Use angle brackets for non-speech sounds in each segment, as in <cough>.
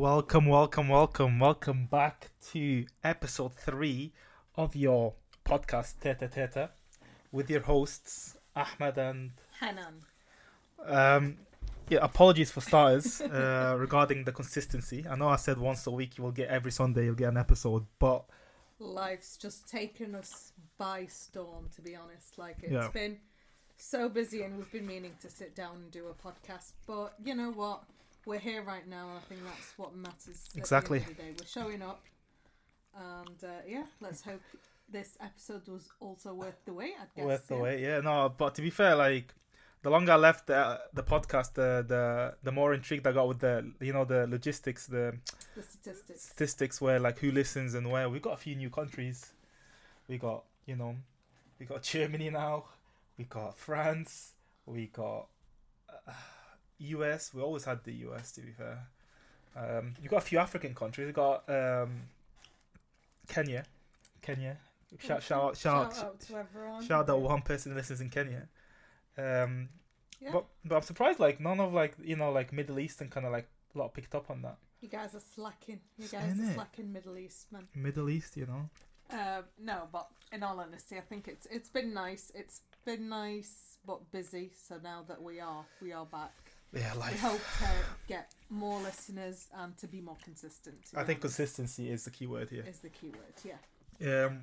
Welcome, welcome, welcome, welcome back to episode three of your podcast Teta Teta with your hosts Ahmed and Hanan. um, yeah. Apologies for starters <laughs> uh, regarding the consistency. I know I said once a week you will get every Sunday you'll get an episode, but Life's just taken us by storm, to be honest. Like, it's Yeah. been so busy, and we've been meaning to sit down and do a podcast. But you know what? We're here right now, and I think that's what matters. at the end Exactly. We're showing up. And uh, yeah, let's hope this episode was also worth the wait, I guess. worth the yeah. wait. Yeah, no, but to be fair, like the longer I left the the podcast, the the the more intrigued I got with the you know the logistics, the The statistics. statistics where like who listens and where. We've got a few new countries. We got you know, we got Germany now. We got France. We got uh, US. We always had the US to be fair. Um, you got a few African countries. We got um, Kenya. Kenya. Shout shout out shout, Shout out to everyone. shout out one person who listens in Kenya. Um, Yeah. but but I'm surprised like none of like you know like Middle Eastern kind of like a lot picked up on that. You guys are slacking. You guys Ain't are it? slacking, Middle East, man. Middle East, you know. Uh, no, but in all honesty, I think it's it's been nice. It's been nice but busy. So now that we are we are back, Yeah, we life. hope to get more listeners and to be more consistent. I think consistency is the key word here. is the key word. Yeah. Um,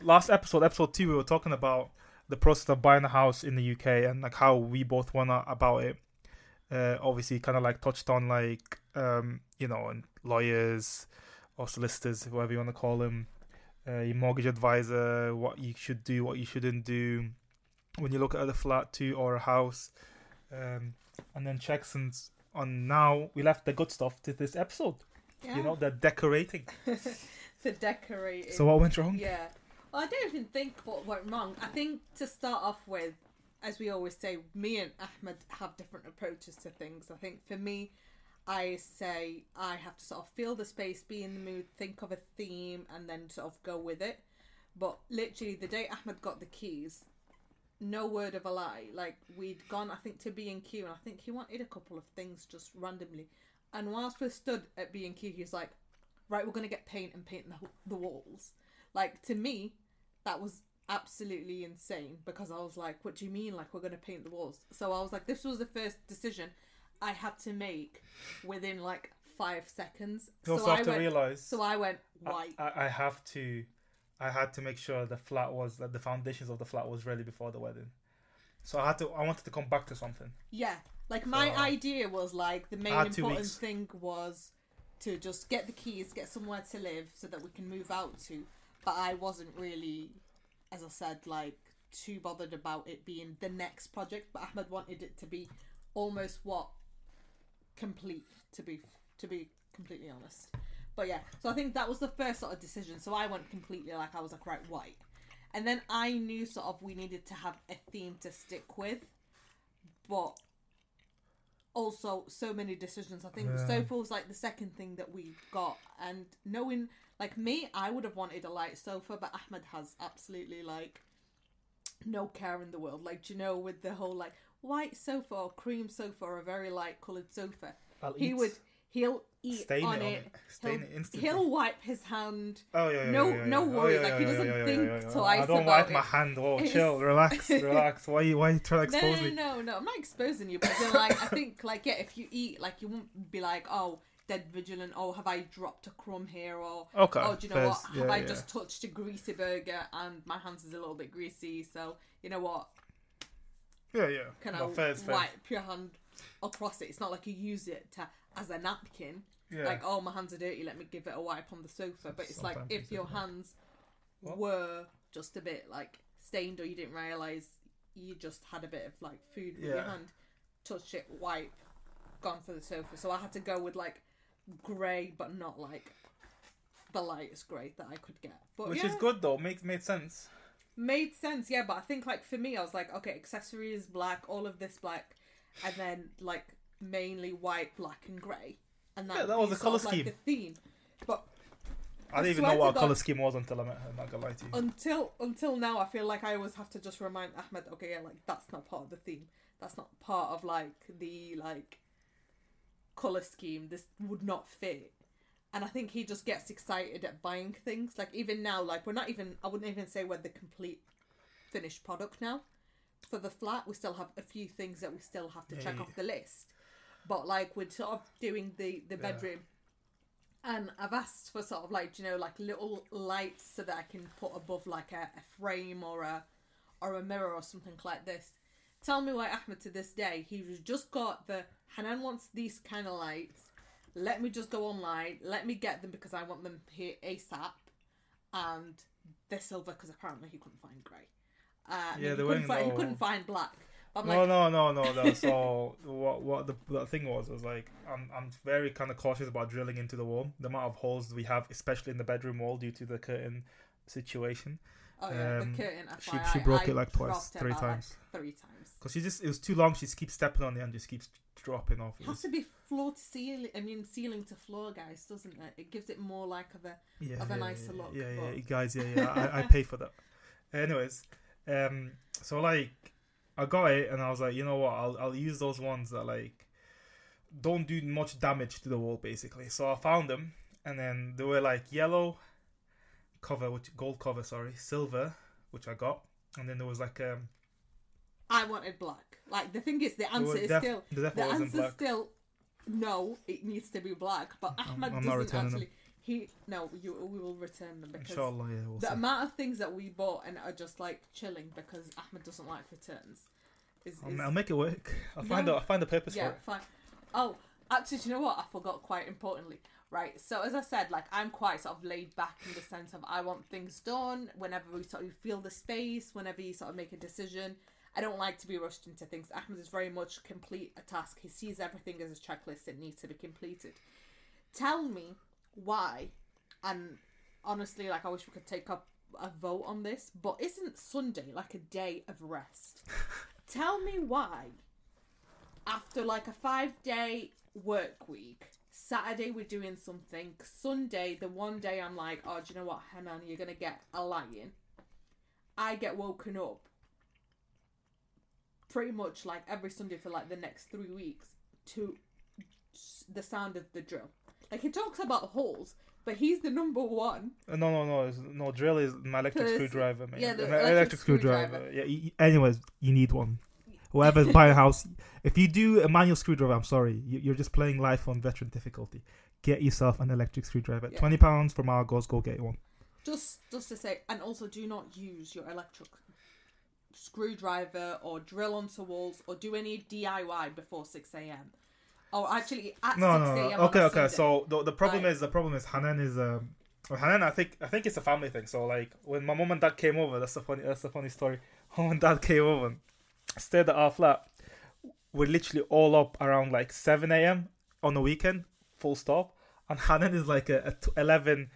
last episode, episode two, we were talking about the process of buying a house in the UK and like how we both wanna about it. Uh, obviously, kind of like touched on like um, you know, and lawyers or solicitors, whatever you want to call them, uh, your mortgage advisor, what you should do, what you shouldn't do when you look at a flat too or a house, um, and then checks and on now we left the good stuff to this episode. Yeah. You know, the decorating. <laughs> the decorating. So what went wrong? Yeah. Well, I don't even think what went wrong. I think to start off with, as we always say, me and Ahmed have different approaches to things. I think for me, I say I have to sort of feel the space, be in the mood, think of a theme, and then sort of go with it. But literally, the day Ahmed got the keys, no word of a lie. Like we'd gone, I think, to B and Q, and I think he wanted a couple of things just randomly. And whilst we stood at B and Q, he was like, "Right, we're gonna get paint and paint the, the walls." Like to me, that was absolutely insane because I was like, "What do you mean? Like we're gonna paint the walls?" So I was like, "This was the first decision I had to make within like five seconds." You also so I to went, realize. So I went white. I, I have to, I had to make sure the flat was that the foundations of the flat was ready before the wedding. So I had to. I wanted to come back to something. Yeah, like my So- uh, idea was like the main I had two important thing was to just get the keys, get somewhere to live, so that we can move out to. But I wasn't really, as I said, like too bothered about it being the next project. But Ahmed wanted it to be almost what complete to be to be completely honest. But yeah, so I think that was the first sort of decision. So I went completely like I was like right white, and then I knew sort of we needed to have a theme to stick with, but also so many decisions. I think Yeah. sofa was like the second thing that we got, and knowing like me, I would have wanted a light sofa, but Ahmed has absolutely like no care in the world. Like, do you know, with the whole like white sofa or cream sofa or a very light coloured sofa, I'll he eat. would he'll eat stain on it, it. Stain He'll, it instantly. he'll wipe his hand. Oh yeah, yeah, no- yeah, yeah, no yeah. worries, Oh, like, he doesn't think twice I don't about wipe my it. hand. Oh, <laughs> It's- chill, relax, <laughs> relax. Why you why you trying to No, expose no, me? no, no, I'm not exposing you, but then, like I think like yeah, if you eat, like you won't be like, oh, dead vigilant. Oh, have I dropped a crumb here? Or Okay. oh, do you know fair, what? Have I just touched a greasy burger and my hands is a little bit greasy? So you know what? Yeah, yeah. Can no, I fair, is fair. wipe your hand across it? It's not like you use it to as a napkin. Yeah. Like oh, my hands are dirty. Let me give it a wipe on the sofa. But it's like if your hands were just a bit like stained or you didn't realize you just had a bit of like food with your hand, touch it, wipe, gone for the sofa. So I had to go with like grey, but not like the lightest grey that I could get. But Which yeah, is good though. Makes made sense. made sense. Yeah, but I think like for me, I was like, okay, accessories black, all of this black, and then like mainly white, black, and grey. And that, Yeah, that was the colour of, like, scheme. the theme. But I didn't even know what a color scheme was until I met her. I'm not gonna lie to you. until until now I feel like I always have to just remind Ahmed, okay, yeah, like that's not part of the theme. That's not part of like the like color scheme. This would not fit. And I think he just gets excited at buying things. Like even now, like we're not even. I wouldn't even say we're the complete finished product now. For the flat, we still have a few things that we still have to check Yeah. off the list. But like we're sort of doing the the Yeah. bedroom, and I've asked for sort of like you know like little lights so that I can put above like a, a frame or a or a mirror or something like this. Tell me why Ahmed to this day he was just got the Hanan wants these kind of lights. Let me just go online. Let me get them because I want them here ASAP, and they're silver because apparently he couldn't find grey. Uh, Yeah, he, they couldn't find, he couldn't find black. I'm No, like, no, no, no, no. So <laughs> what? What the, the thing was was like I'm I'm very kind of cautious about drilling into the wall. The amount of holes we have, especially in the bedroom wall, due to the curtain situation. oh yeah, um, the curtain. She FYI, she broke I it like twice, it three about, like, times. three times. Cause she just it was too long. She just keeps stepping on it and just keeps dropping off. It It has was- to be floor to ceiling. I mean, ceiling to floor, guys, doesn't it? It gives it more like of a. yeah, of a yeah, nicer yeah, look, Yeah, yeah, guys, yeah, yeah. I, I pay for that. <laughs> Anyways, um, so like I got it and I was like, you know what? I'll I'll use those ones that like don't do much damage to the wall, basically. So I found them and then they were like yellow cover, which gold cover, sorry, silver, which I got, and then there was like um, I wanted black. Like the thing is, the answer is def- still the answer black. still no. It needs to be black. But I'm doesn't actually. them. He no. You we will return them because Inshallah, yeah, we'll the see. amount of things that we bought and are just like chilling because Ahmed doesn't like returns. Is, is I'll, make it work. I'll find No. I'll find a purpose yeah for it. fine. Oh, actually, do you know what? I forgot quite importantly. Right, so as I said, like I'm quite sort of laid back in the sense of I want things done whenever we sort of feel the space, whenever you sort of make a decision. I don't like to be rushed into things. Ahmed is very much complete a task. He sees everything as a checklist that needs to be completed. Tell me why, and honestly, like I wish we could take up a vote on this, but isn't Sunday like a day of rest? <laughs> Tell me why after like a five day work week, Saturday we're doing something, Sunday, the one day I'm like, oh, do you know what, Hanan, you're gonna get a lion. I get woken up pretty much like every Sunday for like the next three weeks to the sound of the drill. Like he talks about holes, but he's the number one. Uh, No, no, no. It's, no, drill is my electric screwdriver, man. yeah, the My electric screwdriver. Yeah. y- y- anyways, you need one. Whoever's buying a house, if you do a manual screwdriver, I'm sorry, you, you're just playing life on veteran difficulty. Get yourself an electric screwdriver. Yeah. Twenty pounds from Argos. Go get one. Just just to say, and also do not use your electric screwdriver or drill onto walls or do any DIY before six a.m. Or actually at No, six no, a.m. no. Okay, okay. So the, the problem Right. is the problem is Hanan is um Hanan. I think I think it's a family thing. So like when my mom and dad came over, that's a funny that's a funny story. <laughs> Mom and dad came over, and stayed at our flat. We're literally all up around like seven a.m. on the weekend, full stop. And Hanan is like a, a t- 11,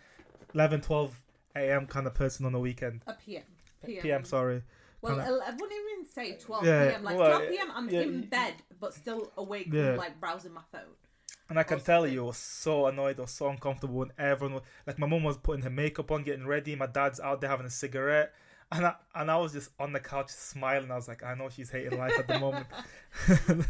11, 12 a.m. kind of person on the weekend. a PM. PM. PM, sorry. Well, kinda- ele- I wouldn't even say twelve Yeah, PM. Like well, twelve PM, I'm yeah, in bed but still awake, Yeah. and, like browsing my phone. And I can tell something. you, I was so annoyed, I was so uncomfortable, and everyone was like, my mom was putting her makeup on, getting ready. My dad's out there having a cigarette, and I and I was just on the couch smiling. I was like, I know she's hating life at the moment. <laughs> <laughs>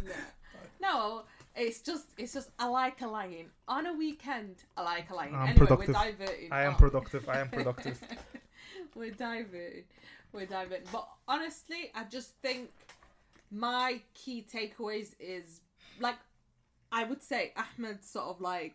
No, it's just it's just I like a lion. On a weekend, I like a lion. I'm anyway, productive. we're diverting. I am Oh. productive. I am productive. <laughs> we're diverting. We're diverting. But honestly, I just think my key takeaways is like I would say Ahmed's sort of like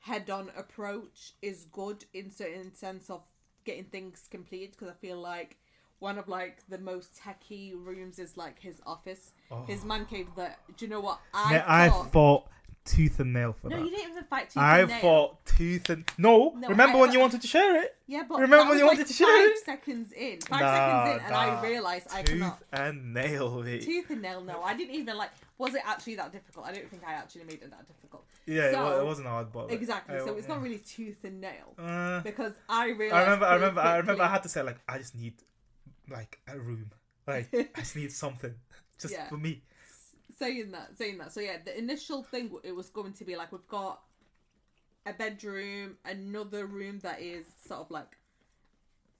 head on approach is good in certain sense of getting things completed because I feel like one of like the most techy rooms is like his office, Oh. his man cave. That do you know what I Mate, I thought? Tooth and nail for no, that. you didn't even fight tooth I and nail. fought tooth and no. No, remember I- when you wanted to share it? Yeah, but Remember when you was, wanted to share five it? seconds in, five Nah, seconds in, and. I realised I cannot. Tooth and nail, mate. Tooth and nail, no, I didn't even like. Was it actually that difficult? I don't think I actually made it that difficult. Yeah, it, So- it wasn't hard, but Exactly. So it's not really tooth and nail Uh, because I realized. I remember, I remember, I remember. I had to say like, I just need like a room. Like, I just need something <laughs> just Yeah. for me. Saying that, saying that. So yeah, the initial thing it was going to be like we've got a bedroom, another room that is sort of like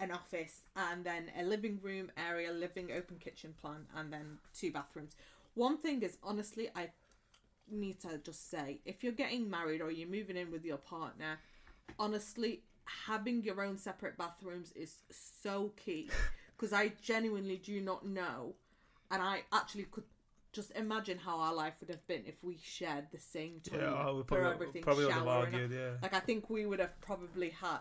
an office, and then a living room area, living open kitchen plan, and then two bathrooms. One thing is honestly, I need to just say if you're getting married or you're moving in with your partner, honestly, having your own separate bathrooms is so key because I genuinely do not know, and I actually could just imagine how our life would have been if we shared the same toilet Yeah, would for everything. probably would have argued. Yeah. Like I think we would have probably had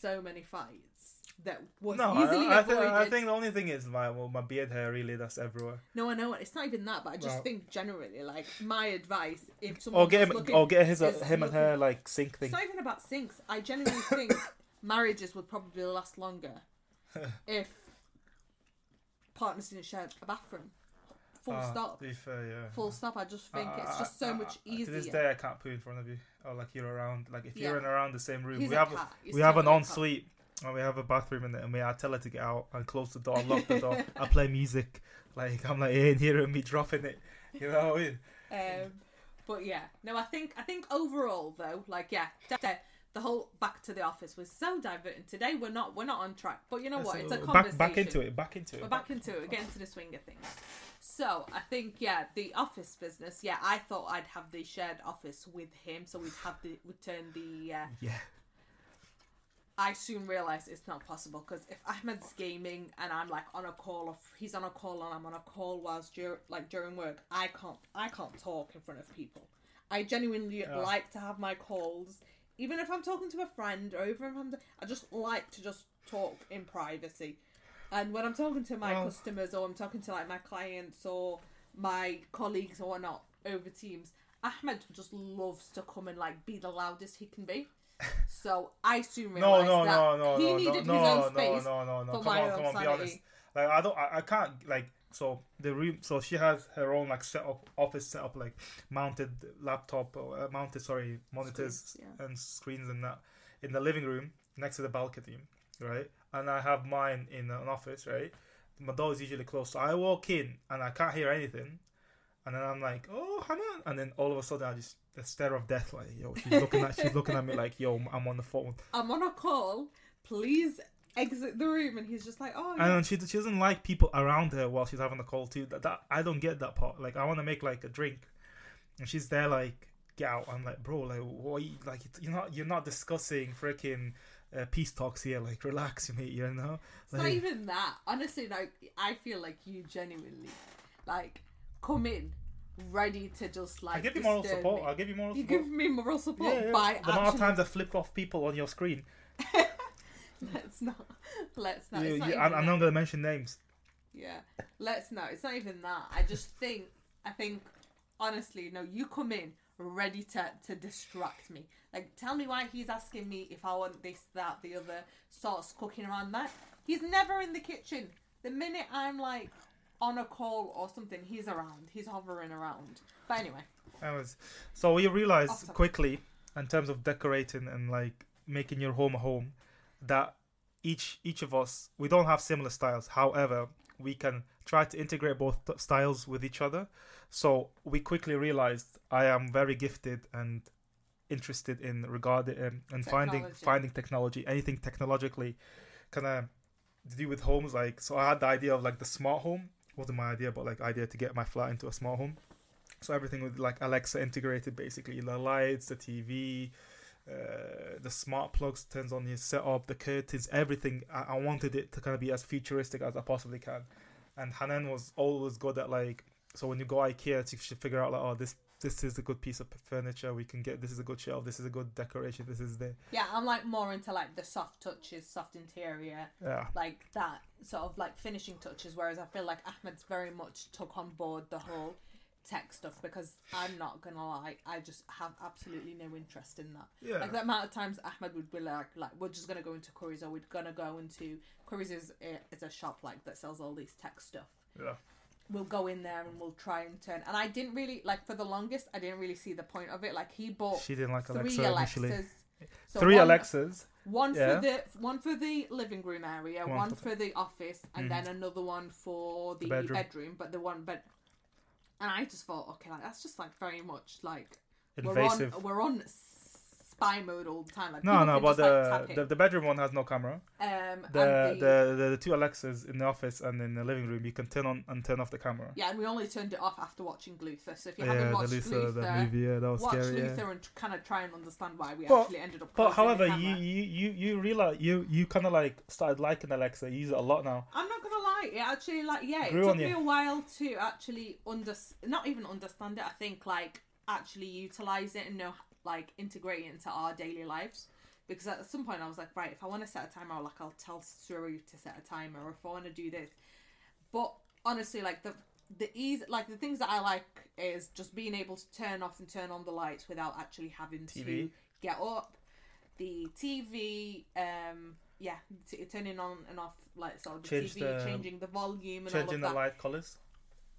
so many fights that was No, easily I, I, avoided. think, I think the only thing is my well, my beard hair. Really, that's everywhere. No, I know it's not even that, but I just think generally, like my advice, if someone Or get him, looking, or get his uh, him and her like sync it's not even about sinks. I genuinely think <laughs> marriages would probably last longer <laughs> if partners didn't share a bathroom. Full Ah, stop. To be fair, yeah. Full stop. I just think it's just so I- much easier. To this day, I can't poo in front of you, or like you're around. Like if you're in around the same room, He's we a have cat. We have an a ensuite and we have a bathroom in it, and we I tell her to get out and close the door, lock the door. I play music, like I'm like ain't hearing me dropping it. You know what I mean? Um, but yeah, no, I think I think overall though, like yeah, the whole back to the office was so diverting. Today we're not we're not on track, but you know what? It's a back conversation. back into it. Back into it. We're back into it. We're getting to the swing of things. So I think yeah, the office business. Yeah, I thought I'd have the shared office with him, so we'd have the we'd turn the. Uh, Yeah. I soon realised it's not possible because if Ahmed's gaming and I'm like on a call, or he's on a call and I'm on a call whilst dur- like during work, I can't I can't talk in front of people. I genuinely Yeah. like to have my calls, even if I'm talking to a friend or even if I'm. I just like to just talk in privacy. And when I'm talking to my Well- customers or I'm talking to like my clients or my colleagues or whatnot over Teams, Ahmed just loves to come and like be the loudest he can be. <laughs> So I soon No, realised no, that no, no, he no, needed no, his own space no, no, no. for Come on, come on, be honest. Like I don't, I, I can't like. So the room, so she has her own like setup, office setup, like mounted laptop, or uh, mounted sorry monitors Screens, yeah. and screens and that in the living room next to the balcony, right? And I have mine in an office, right? My door is usually closed, so I walk in and I can't hear anything, and then I'm like, oh, Hanan, and then all of a sudden I just the stare of death, like yo, she's looking at, she's looking at me like, yo, I'm on the phone. I'm on a call. Please exit the room. And he's just like, oh, And yeah. she, she doesn't like people around her while she's having a call too. That, that I don't get that part. Like I want to make like a drink, and she's there like get out. I'm like, bro, like what? You, like you're not you're not discussing freaking uh, peace talks here. Like relax, <laughs> mate. You know. It's not even that. Honestly, like I feel like you genuinely like come in ready to just like I give you moral support. me. I'll give you moral You support. give me moral support yeah, yeah. by the amount of times I flipped off people on your screen. <laughs> Let's not. Let's not. It's not I'm, I'm not gonna mention names. Yeah. Let's not. It's not even that. I just think. I think honestly, no. You come in ready to to distract me. Like, tell me why he's asking me if I want this, that, the other. Starts cooking around that. He's never in the kitchen. The minute I'm like on a call or something, he's around. He's hovering around. But anyway, Anyways, so we realized Off quickly, in terms of decorating and like making your home a home, that each each of us we don't have similar styles. However, we can try to integrate both t- styles with each other. So we quickly realized I am very gifted and interested in regarding um, and finding Technology. finding technology, anything technologically, kind of to do with homes. Like so, I had the idea of like the smart home. wasn't my idea, but like idea to get my flat into a smart home. So everything with like Alexa integrated, basically the lights, the TV, uh, the smart plugs turns on your setup, the curtains, everything. I, I wanted it to kind of be as futuristic as I possibly can. And Hanan was always good at like, so when you go IKEA, you should figure out like, oh, this this is a good piece of furniture. We can get this is a good shelf. This is a good decoration. This is the yeah, I'm like more into like the soft touches, soft interior, yeah. like that sort of like finishing touches. Whereas I feel like Ahmed's very much took on board the whole tech stuff because I'm not gonna lie, I just have absolutely no interest in that. Yeah. Like the amount of times Ahmed would be like, like we're just gonna go into Curry's or we're gonna go into Curry's is is a shop like that sells all these tech stuff. Yeah. We'll go in there and we'll try and turn. And I didn't really like for the longest. I didn't really see the point of it. Like he bought She didn't like three Alexa initially. Alexas. So Three one, Alexas. One Yeah. for the one for the living room area, One one, for- for, the office, and Mhm. then another one for the, The bedroom. bedroom. But the one bed, and I just thought, okay, like that's just like very much like Invasive. we're on we're on spy mode all the time. Like No, no, but just, like, the, the the bedroom one has no camera. um, The, and the the the two Alexas in the office and in the living room, you can turn on and turn off the camera. yeah, and we only turned it off after watching Luther. So if you Yeah, haven't watched Luther, Luther, movie, yeah, that was watch scary. Yeah. Luther and kind of try and understand why we But- actually ended up. But however, the you you you you realize you you kind of like started liking Alexa. You use it a lot now. I'm not gonna it actually like yeah, it Grew took me you. a while to actually under not even understand it. I think like actually utilize it and know like integrate it into our daily lives. Because at some point I was like, right, if I want to set a timer, like I'll tell Siri to set a timer, or if I want to do this. But honestly, like the the ease, like the things that I like is just being able to turn off and turn on the lights without actually having to get up. The TV, um, yeah, t- turning on and off like sort of the Change TV, the- um, changing the volume and all Changing of the that. light colors.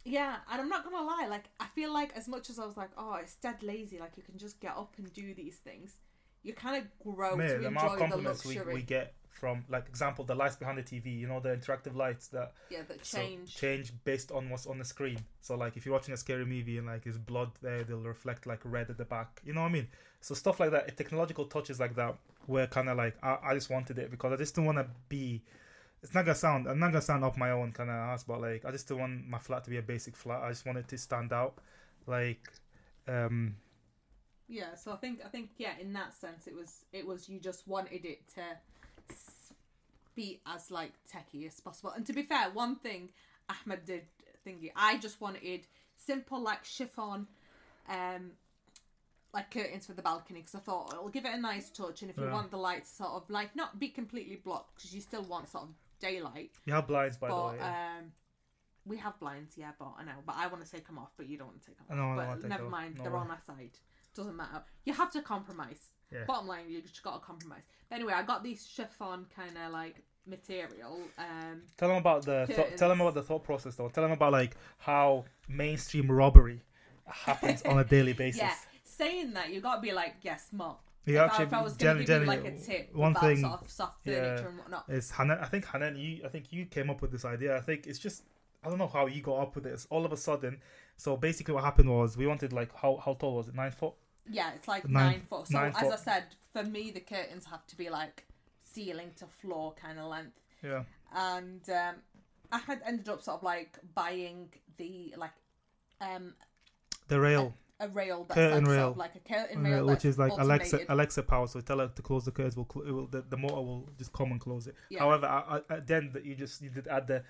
Yeah, and I'm not gonna lie, like I feel like as much as I was like, oh, it's dead lazy, like you can just get up and do these things. You kind of grow Mate, to the amount of enjoy the compliments we, luxury. we get from like example the lights behind the TV. You know the interactive lights that yeah, that so change. change based on what's on the screen. So like if you're watching a scary movie and like there's blood there, they'll reflect like red at the back. You know what I mean? So stuff like that, technological touches like that, were kind of like I, I just wanted it because I just didn't want to be. It's not gonna sound. I'm not gonna sound up my own kind of ass, but like I just don't want my flat to be a basic flat. I just wanted to stand out. Like, um, Yeah, so I think I think yeah, in that sense, it was it was you just wanted it to be as like techie as possible. And to be fair, one thing Ahmed did thingy, I just wanted simple like chiffon, um, like curtains for the balcony because I thought it'll give it a nice touch. And if you want the light to sort of like not be completely blocked because you still want sort of daylight, you have blinds by but the way. yeah. um. We have blinds, yeah, but I know, but I want to take them off, but you don't want to take them off. Know, but never mind, No they're way. on our side. Doesn't matter. You have to compromise. Yeah. Bottom line, you just got to compromise. But anyway, I got these chiffon kind of like material. Um, Tell them about the th- tell them about the thought process though. Tell them about like how mainstream robbery happens on a daily <laughs> basis. yeah, saying that you got to be like, yes, smart. You if, actually I, if I was going to give you like a tip one about thing sort of soft yeah. and whatnot, is Hanan. I think Hanan. You I think you came up with this idea. I think it's just I don't know how you got up with this. All of a sudden, so basically what happened was we wanted like how how tall was it? Nine foot. Yeah, it's like Nine- nine, foot. So nine as foot. I said, for me, the curtains have to be like ceiling to floor kind of length. Yeah. and um, I had ended up sort of like buying the like um The rail. a rail that's Curtain like, sort rail. of like a curtain rail, rail, which is like Alexa automated. Alexa power. So tell her to close the curtains. Will, cl- it will the, the motor will just come and close it. Yeah. However, I, I, then the, you just you did add the,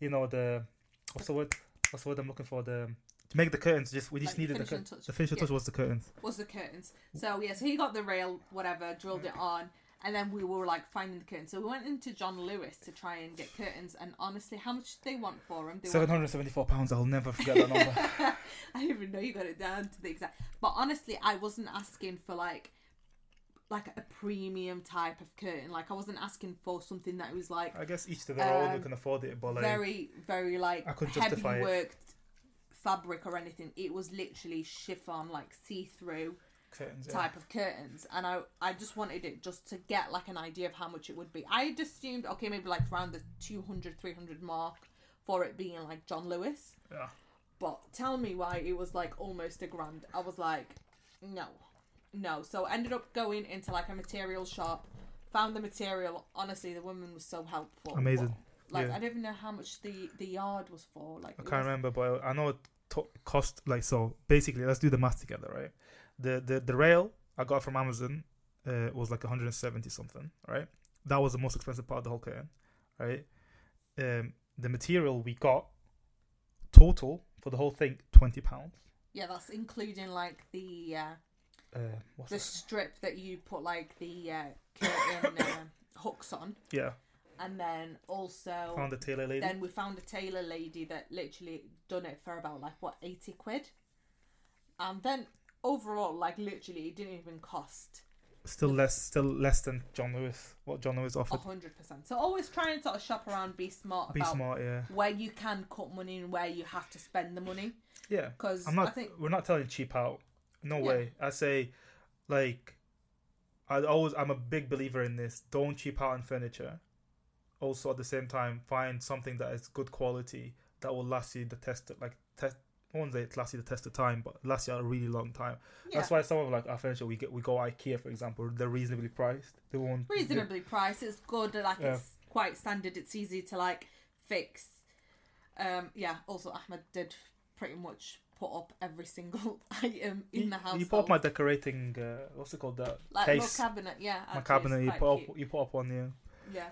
you know the what's the word? What's the word I'm looking for? The to make the curtains. Just we just Like needed the cur- touch. the finishing Yeah. touch was the curtains. was the curtains. So yeah, so he got the rail, whatever, drilled it on, and then we were like finding the curtains. So we went into John Lewis to try and get curtains, and honestly, how much did they want for them? They Seven hundred seventy-four pounds. I'll never forget that number. <laughs> I didn't even know you got it down to the exact. But honestly, I wasn't asking for like like a premium type of curtain. Like I wasn't asking for something that was like I guess each to their own. Who Um, can afford it, but like very very like I couldn't heavy it. worked fabric or anything. It was literally chiffon, like see through curtains. Yeah. type of curtains, and I I just wanted it just to get like an idea of how much it would be. I had assumed okay maybe like around the 200 300 mark for it being like John Lewis. Yeah. But tell me why it was like almost a grand. I was like, no, no. So I ended up going into like a material shop, found the material. Honestly, the woman was so helpful. Amazing. Like Yeah. I don't even know how much the the yard was for. Like I can't was- remember, but I know it to- cost like so. Basically, let's do the math together, right? The the the rail I got from Amazon uh, was like 170 something, right? That was the most expensive part of the whole curtain, right? Um, the material we got total for the whole thing 20 pounds. Yeah, that's including like the uh, Uh, what's the that? strip that you put like the uh, curtain <coughs> uh, hooks on, Yeah, and then also found the tailor lady. then we found a tailor lady that literally done it for about like what eighty quid, and then overall like literally it didn't even cost Still less, still less than John Lewis. What John Lewis a offered. hundred percent. So always try and sort of shop around, be smart Be smart, yeah, where you can cut money and where you have to spend the money. yeah. Because I'm I think We're not telling cheap out. No Yeah. way. I say, like, I always. I'm a big believer in this. Don't cheap out on furniture. Also, at the same time, find something that is good quality that will last you the test. Like test. I won't say it lasts you the test of time, but lasts you a really long time. Yeah. That's why some of like our furniture we get we go IKEA for example, they're reasonably priced. They won't reasonably priced. It's good. Like Yeah. it's quite standard. It's easy to like fix. Um, yeah. Also, Ahmed did pretty much put up every single <laughs> item in you, the house. You put up my decorating. Uh, what's it called? That like case. cabinet. Yeah. my cabinet. You put cute. up. You put up one. Yeah. Yeah.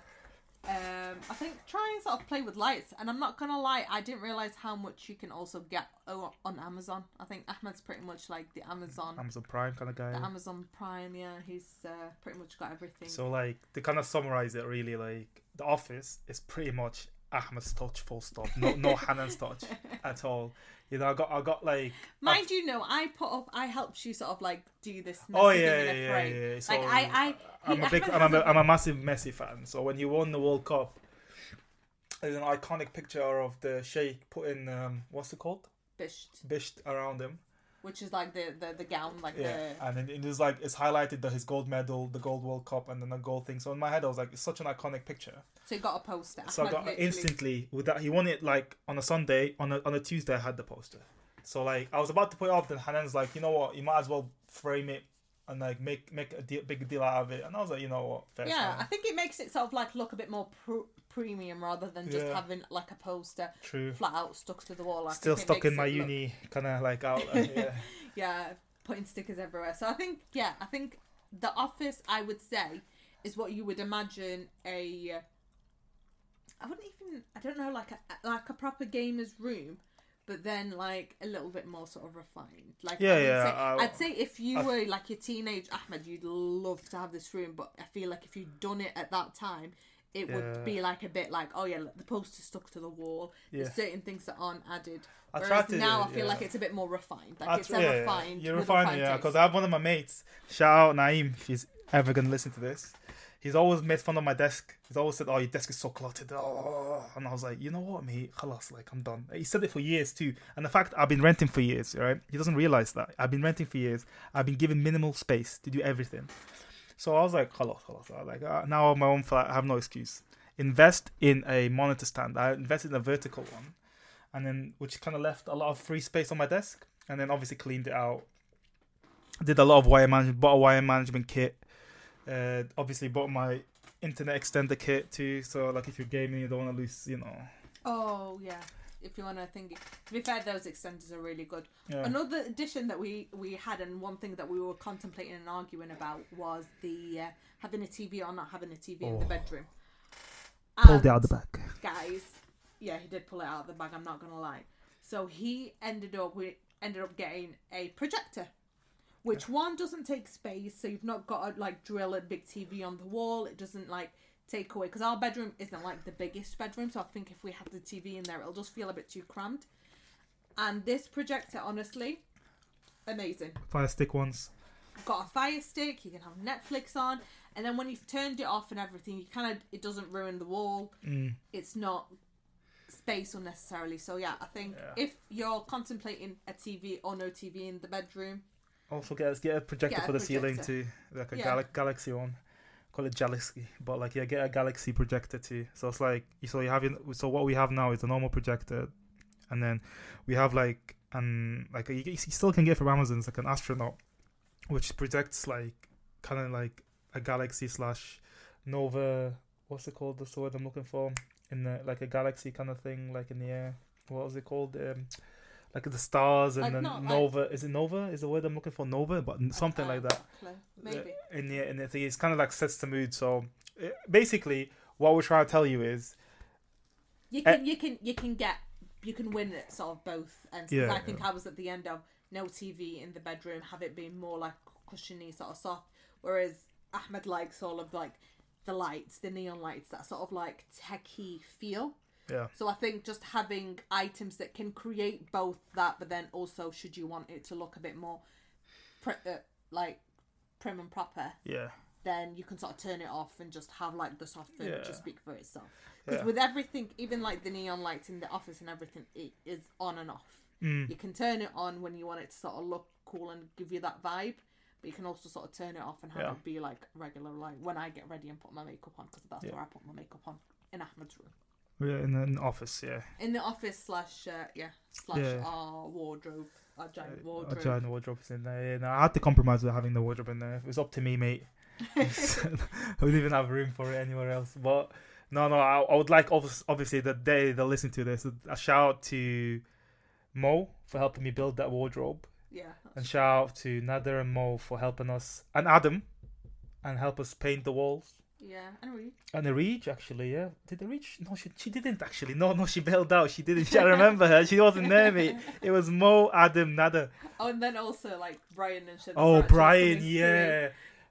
Um, I think try and sort of play with lights, and I'm not gonna lie, I didn't realize how much you can also get on Amazon. I think Ahmed's pretty much like the Amazon, Amazon Prime kind of guy. the Amazon Prime. Yeah, he's uh, pretty much got everything. So like to kind of summarize it, really like the office is pretty much Ahmed's touch, full stop. No, no <laughs> Hanan's touch at all. You know, I got, I got like. Mind you, no, I put up, I helped you sort of like do this. Oh Messi yeah, yeah, yeah, frame. yeah. So, Like I, I, I'm a <laughs> big, I'm a- I'm a massive Messi fan. So when you won the World Cup, there's an iconic picture of the Sheikh putting um, what's it called, Bisht, bisht around him. Which is like the the, the gown, like Yeah, the and it, it is like it's highlighted that his gold medal, the gold World Cup, and then the gold thing. So in my head, I was like, it's such an iconic picture. so you got a poster. So I got literally- instantly with that. He won it like on a Sunday. On a on a Tuesday, I had the poster. So like I was about to put it up, then Hanan's like, you know what, you might as well frame it and like make make a deal, big deal out of it. And I was like, you know what, fair Yeah, I think it makes it sort of like look a bit more pr- premium rather than just Yeah. having like a poster true. flat out stuck to the wall. I Still stuck in my it look- uni kind of like out. <laughs> yeah. yeah, putting stickers everywhere. So I think yeah, I think the office I would say is what you would imagine a. I wouldn't even I don't know like a like a proper gamer's room. But then, like a little bit more sort of refined. Like, Yeah, I would yeah, Say, I- I'd say if you I- were like your teenage Ahmed, you'd love to have this room. But I feel like if you'd done it at that time, it Yeah. would be like a bit like, oh yeah, look, the poster's stuck to the wall. There's certain things that aren't added. I Whereas to, now I feel yeah. like it's a bit more refined. Like I it's a yeah, yeah. refined. You're refined, refined yeah. Because I have one of my mates. Shout out Naeem if he's ever gonna listen to this. He's always made fun of my desk. He's always said, "Oh, your desk is so cluttered." Oh, and I was like, you know what, mate? Khalas, like I'm done. He said it for years too. And the fact I've been renting for years, right? He doesn't realize that I've been renting for years. I've been given minimal space to do everything. So I was like, khalas, khalas. I like, uh, now I'm my own flat. I have no excuse. Invest in a monitor stand. I invested in a vertical one, and then which kind of left a lot of free space on my desk. And then obviously cleaned it out. Did a lot of wire management. Bought a wire management kit. Uh, obviously bought my internet extender kit too. So like if you're gaming, you don't want to lose, you know. Oh yeah. If you want to think, to be fair, those extenders are really good. Yeah. Another addition that we we had, and one thing that we were contemplating and arguing about was the uh, having a TV or not having a TV in the Oh. bedroom. Pulled it And, out the back. guys. Yeah, he did pull it out of the bag. I'm not gonna lie. So he ended up we ended up getting a projector, which one doesn't take space, so you've not got to like drill a big TV on the wall. It doesn't like take away because our bedroom isn't like the biggest bedroom. So I think if we had the TV in there, it'll just feel a bit too cramped. And this projector, honestly, amazing Fire stick ones. got a fire stick you can have netflix on and then when you've turned it off and everything you kind of it doesn't ruin the wall Mm. it's not space unnecessarily so yeah i think Yeah. if you're contemplating a tv or no tv in the bedroom Also get get a projector Get a for the ceiling projector. too, like a Yeah. Gal- Galaxy one. Call it Galaxy, but like yeah, get a Galaxy projector too. So it's like so you have so what we have now is a normal projector, and then we have like and like you, you still can get from Amazon. It's like an astronaut, which projects like kind of like a Galaxy slash Nova. What's it called? That's the word I'm looking for. In the like a galaxy kind of thing, like in the air. What was it called? Um, like the stars and Like, then not like- Nova. Is it Nova? Is the word I'm looking for? Nova, but something Uh, like that. maybe the in the it's kind of like sets the mood. So it, basically, what we're trying to tell you is, you Uh, can you can you can get you can win at sort of both ends 'Cause Yeah, i think i was at the end of no tv in the bedroom have it being more like cushiony sort of soft whereas ahmed likes all of like the lights the neon lights that sort of like techie feel yeah, So I think just having items that can create both that, but then also should you want it to look a bit more, pr- uh, like prim and proper, yeah, then you can sort of turn it off and just have like the soft furniture Yeah. speak for itself. Because yeah. with everything, even like the neon lights in the office and everything, it is on and off. Mm. You can turn it on when you want it to sort of look cool and give you that vibe. But you can also sort of turn it off and have Yeah. it be like regular, like when I get ready and put my makeup on, because that's where I put my makeup on in Ahmed's room. Yeah, in an office, yeah. In the office slash uh, yeah slash Yeah. our wardrobe, our giant wardrobe. giant wardrobe is in there. Yeah, no, I had to compromise with having the wardrobe in there. It was up to me, mate. <laughs> <laughs> we didn't even have room for it anywhere else. But no, no, I, I would like obviously, obviously the day they listen to this, a shout out to Mo for helping me build that wardrobe, yeah. and shout out to Nader and Mo for helping us, and Adam, and help us paint the walls. Yeah, and we. And the Reach, actually, yeah. Did the Reach? No, she, she didn't actually. No, no, she bailed out. She didn't. I remember her. She wasn't there, mate. <laughs> It was Mo, Adam, Nada. Oh, and then also like Brian and shit. Oh, Brian, yeah.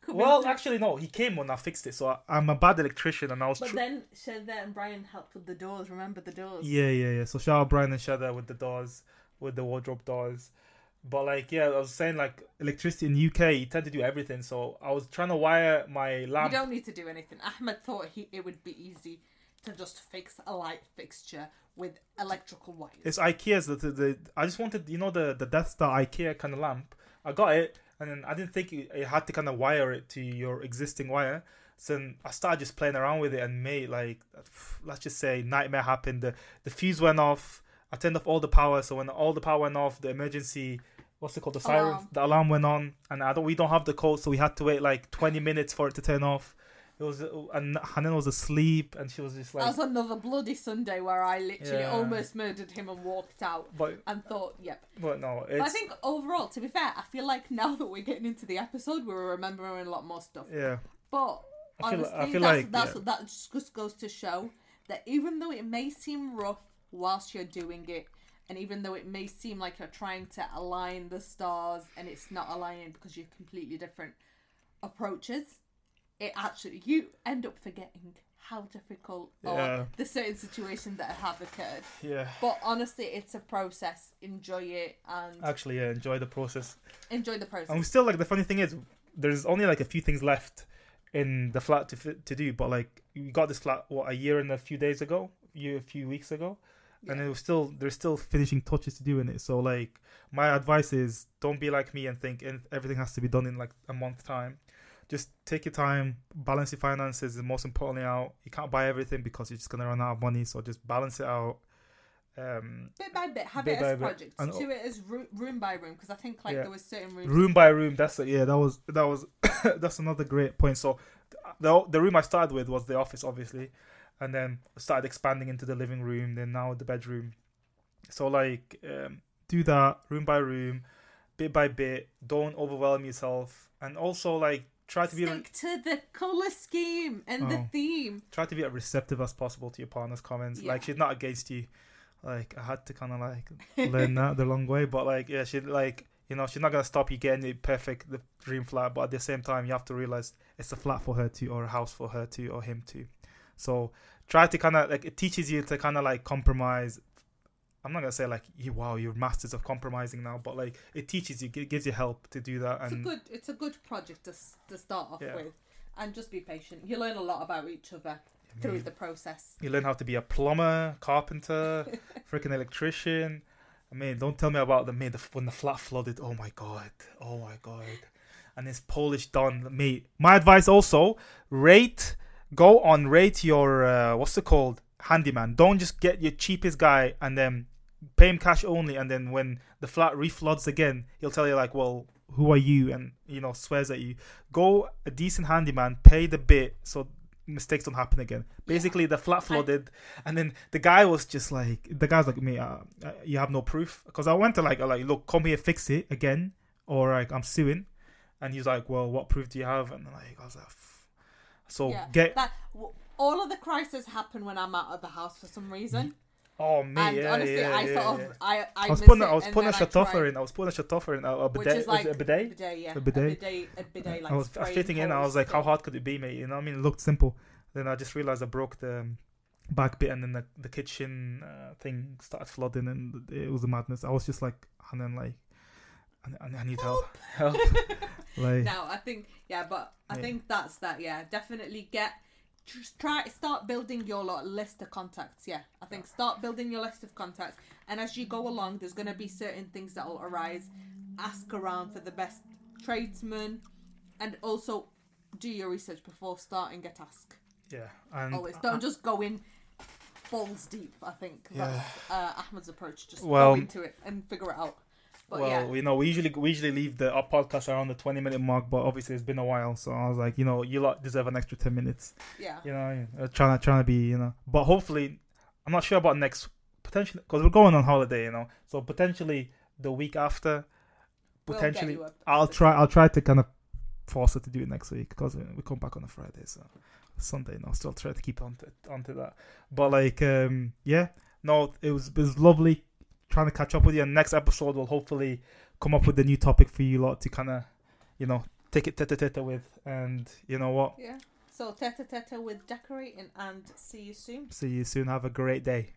Well, actually, no. He came when I fixed it, so I, I'm a bad electrician, and I was. But Tr- then Shada and Brian helped with the doors. Remember the doors? yeah, yeah, yeah. So shout out Brian and Shada with the doors, with the wardrobe doors. But like, yeah, I was saying like electricity in UK, you tend to do everything. So I was trying to wire my lamp. You don't need to do anything. Ahmed thought he it would be easy to just fix a light fixture with electrical wires. It's IKEA's. The, the, the I just wanted, you know, the the Death Star IKEA kind of lamp. I got it, and then I didn't think you, you had to kind of wire it to your existing wire. So then I started just playing around with it and made like, let's just say, nightmare happened. The the fuse went off. I turned off all the power. So when all the power went off, the emergency, what's it called, the siren, Alarm. the alarm went on, and I don't. We don't have the code, so we had to wait like twenty minutes for it to turn off. It was, and Hanan was asleep, and she was just like, That was another bloody Sunday where I literally Yeah. almost murdered him and walked out but and thought, yep. but no, But I think overall, to be fair, I feel like now that we're getting into the episode, we're remembering a lot more stuff. yeah. But I feel- honestly, I feel that's, like, that's yeah. that just goes to show that even though it may seem rough whilst you're doing it, and even though it may seem like you're trying to align the stars and it's not aligning because you're completely different approaches, it actually you end up forgetting how difficult Yeah. or the certain situations that have occurred. Yeah. But honestly, it's a process. Enjoy it and Actually, yeah, enjoy the process. enjoy the process. And we still like the funny thing is, there's only like a few things left in the flat to to do. But like, we got this flat what a year and a few days ago, year a few weeks ago, and Yeah. it was still there's still finishing touches to do in it. So like, my advice is don't be like me and think in- everything has to be done in like a month time. Just take your time, balance your finances, and most importantly, out you can't buy everything because you're just gonna run out of money. So just balance it out. Um, bit by bit, have Bit it as projects. And- Do it as room, room by room because I think like Yeah. there was certain rooms. room by room that's it yeah that was that was <coughs> that's another great point so the the room i started with was the office obviously and then started expanding into the living room then now the bedroom. So like um, do that room by room bit by bit. Don't overwhelm yourself. And also like try to be Stick to the color scheme and the Oh. theme. try to be as receptive as possible to your partner's comments. Like she's not against you. Like i had to kind of like learn that the long way but like yeah she like you know she's not gonna stop you getting it perfect the dream flat but at the same time you have to realize it's a flat for her too or a house for her too or him too so try to kind of like it teaches you to kind of like compromise i'm not gonna say like you wow you're masters of compromising now but like it teaches you it gives you help to do that It's a good. It's a good project to to start off Yeah. with, and just be patient. You learn a lot about each other through the process. You learn how to be a plumber, carpenter, <laughs> freaking electrician. I mean, don't tell me about the mate the, when the flat flooded. Oh my god, oh my god, and this Polish don mate. My advice also: rate, go on, rate your uh, what's it called, handyman. Don't just get your cheapest guy and then pay him cash only, and then when the flat refloods again, he'll tell you like, well. Who are you? And you know, swears at you. Go a decent handyman, pay the bit so mistakes don't happen again. Basically, the flat flooded, and then the guy was just like, the guy's like, me, uh, uh, you have no proof, because I went to like, like, look, come here, fix it again, or like I'm suing, and he's like, well, what proof do you have? And like, I was like. So yeah. get, that. All of the crises happen when I'm out of the house for some reason. oh me, and yeah, honestly, yeah, I yeah, sort of I I, I was putting, it I was putting a I try- in, I was putting a shutoff in, a, a which bidet, is like is it a bidet? bidet, yeah, A bidet. a bidet, a bidet like I was spraying fitting in. I was like, how hard could it be, mate? You know, what I mean, it looked simple. Then I just realized I broke the um, back bit, and then the, the kitchen uh, thing started flooding, and it was a madness. I was just like, and then like, I, I need help, help. <laughs> like, No, I think yeah, but I Yeah. think that's that. Yeah, definitely get just try start building your lot list of contacts. Yeah, I think start building your list of contacts, and as you go along, there's gonna be certain things that will arise. Ask around for the best tradesmen, and also do your research before starting a task. yeah, and Always don't just go in balls deep. I think Yeah. that's uh, Ahmed's approach. Just Well- go into it and figure it out. But well, yeah, you know, we usually we usually leave the our podcast around the twenty minute mark, but obviously it's been a while, so I was like, you know, you lot deserve an extra ten minutes. yeah, You know, uh, trying to trying to be, you know, but hopefully, I'm not sure about next potentially because we're going on holiday, you know, so potentially the week after, We'll potentially a- I'll try I'll try to kind of force her to do it next week because we come back on a Friday, so Sunday. I'll still try to keep on to, onto that. But like, um, yeah, no, it was it was lovely trying to catch up with you. And next episode, we'll hopefully come up with a new topic for you lot to kind of, you know, take it tete tete with. And you know what? Yeah. So tete tete with decorating and see you soon. See you soon. Have a great day.